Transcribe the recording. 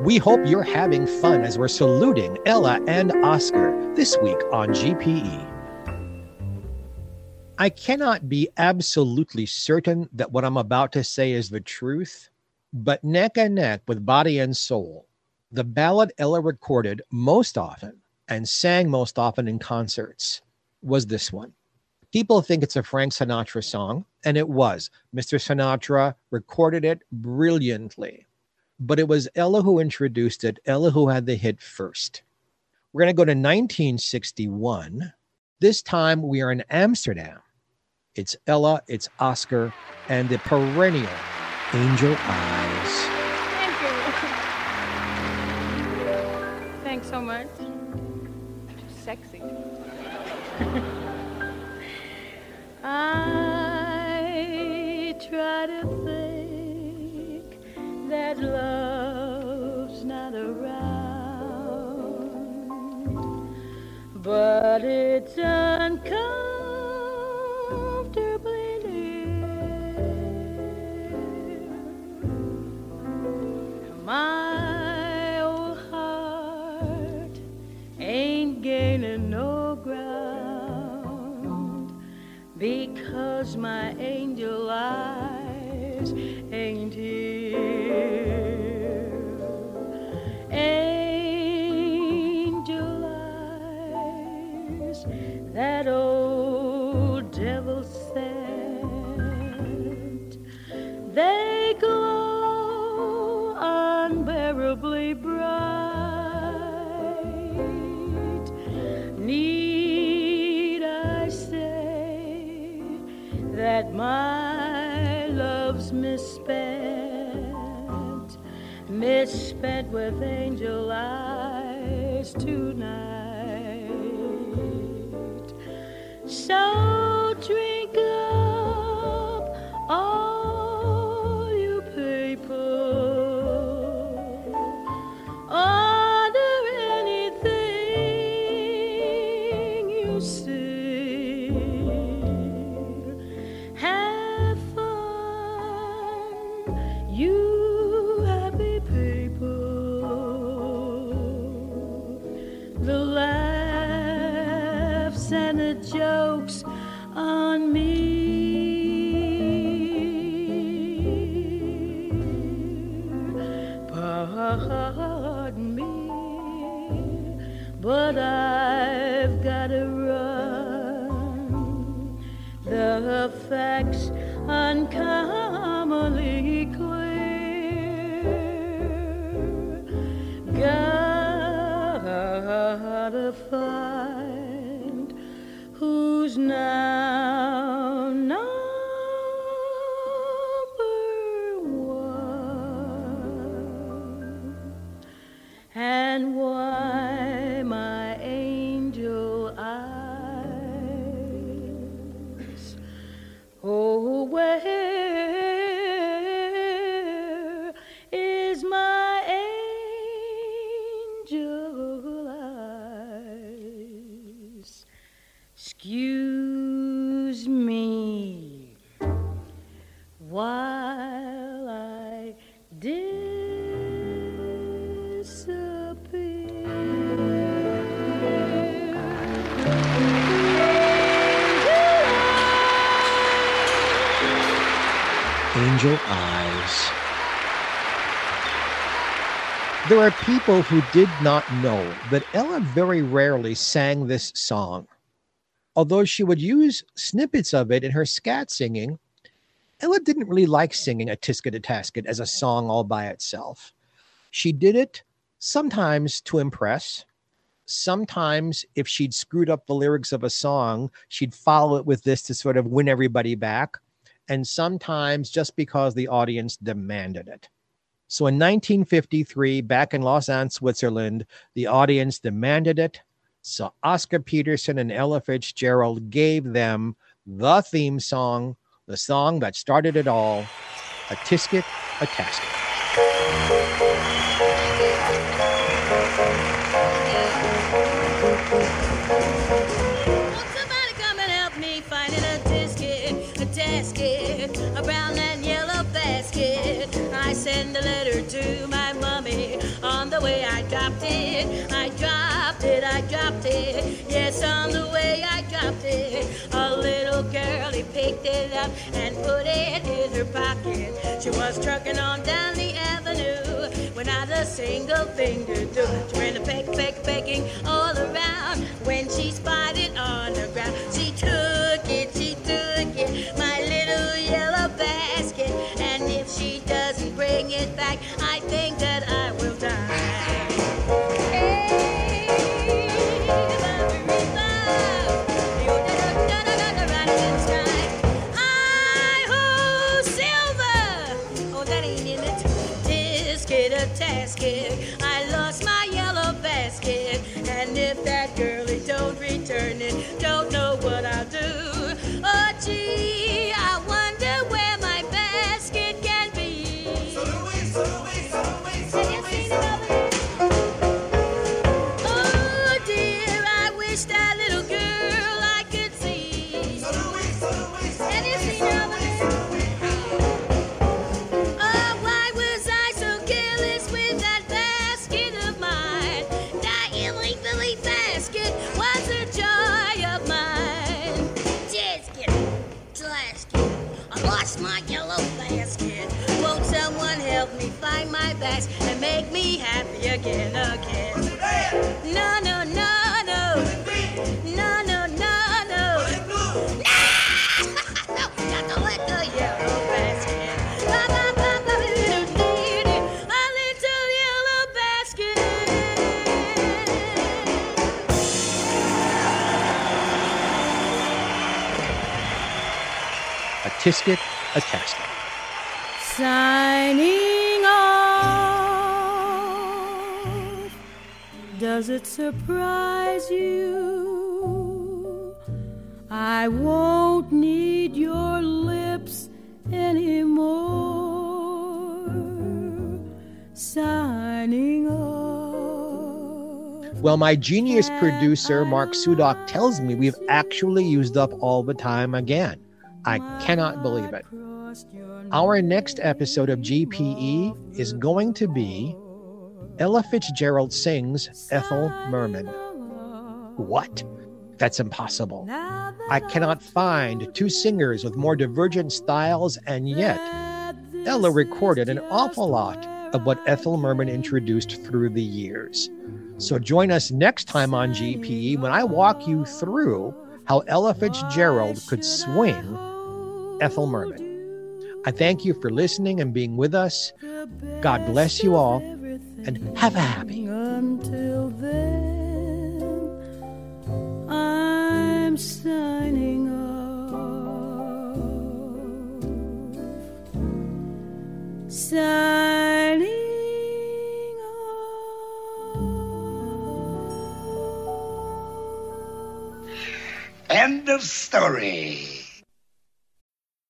We hope you're having fun as we're saluting Ella and Oscar this week on GPE. I cannot be absolutely certain that what I'm about to say is the truth, but neck and neck with Body and Soul, the ballad Ella recorded most often and sang most often in concerts was this one. People think it's a Frank Sinatra song, and it was. Mr. Sinatra recorded it brilliantly, but it was Ella who introduced it, Ella who had the hit first. We're going to go to 1961. This time we are in Amsterdam. It's Ella, it's Oscar, and the perennial Angel Eyes. Thank you. Thanks so much. Sexy. love's not around, but it's uncomfortably near. My old heart ain't gaining no ground because my angel eyes ain't here. That old devil sent. They glow unbearably bright. Need I say that my love's misspent, misspent with angel eyes tonight? So drink the jokes and why Eyes. There are people who did not know that Ella very rarely sang this song. Although she would use snippets of it in her scat singing, Ella didn't really like singing a Tisket a Tasket as a song all by itself. She did it sometimes to impress. Sometimes, if she'd screwed up the lyrics of a song, she'd follow it with this to sort of win everybody back. And sometimes just because the audience demanded it. So in 1953, back in Lausanne, Switzerland, the audience demanded it. So Oscar Peterson and Ella Fitzgerald gave them the theme song, the song that started it all, A Tisket, a Tasket. The way I dropped it. I dropped it, I dropped it. Yes, on the way I dropped it. A little girlie picked it up and put it in her pocket. She was trucking on down the avenue not a single thing to do. She ran a peck, peck, pecking all make me happy again, again? No, no, no, no. No, no, no, no. No! Got to let the yellow basket. Ba, ba, ba, ba. A little yellow basket. A Tisket, a Tasket. Signing Does it surprise you? I won't need your lips anymore. Signing off. Well, my genius producer, Mark Sudak, tells me we've actually used up all the time again. I cannot believe it. Our next episode of GPE is going to be Ella Fitzgerald sings Ethel Merman. What? That's impossible. I cannot find two singers with more divergent styles, and yet Ella recorded an awful lot of what Ethel Merman introduced through the years. So join us next time on GPE when I walk you through how Ella Fitzgerald could swing Ethel Merman. I thank you for listening and being with us. God bless you all and have a happy. Until then, I'm signing off. Signing End of story.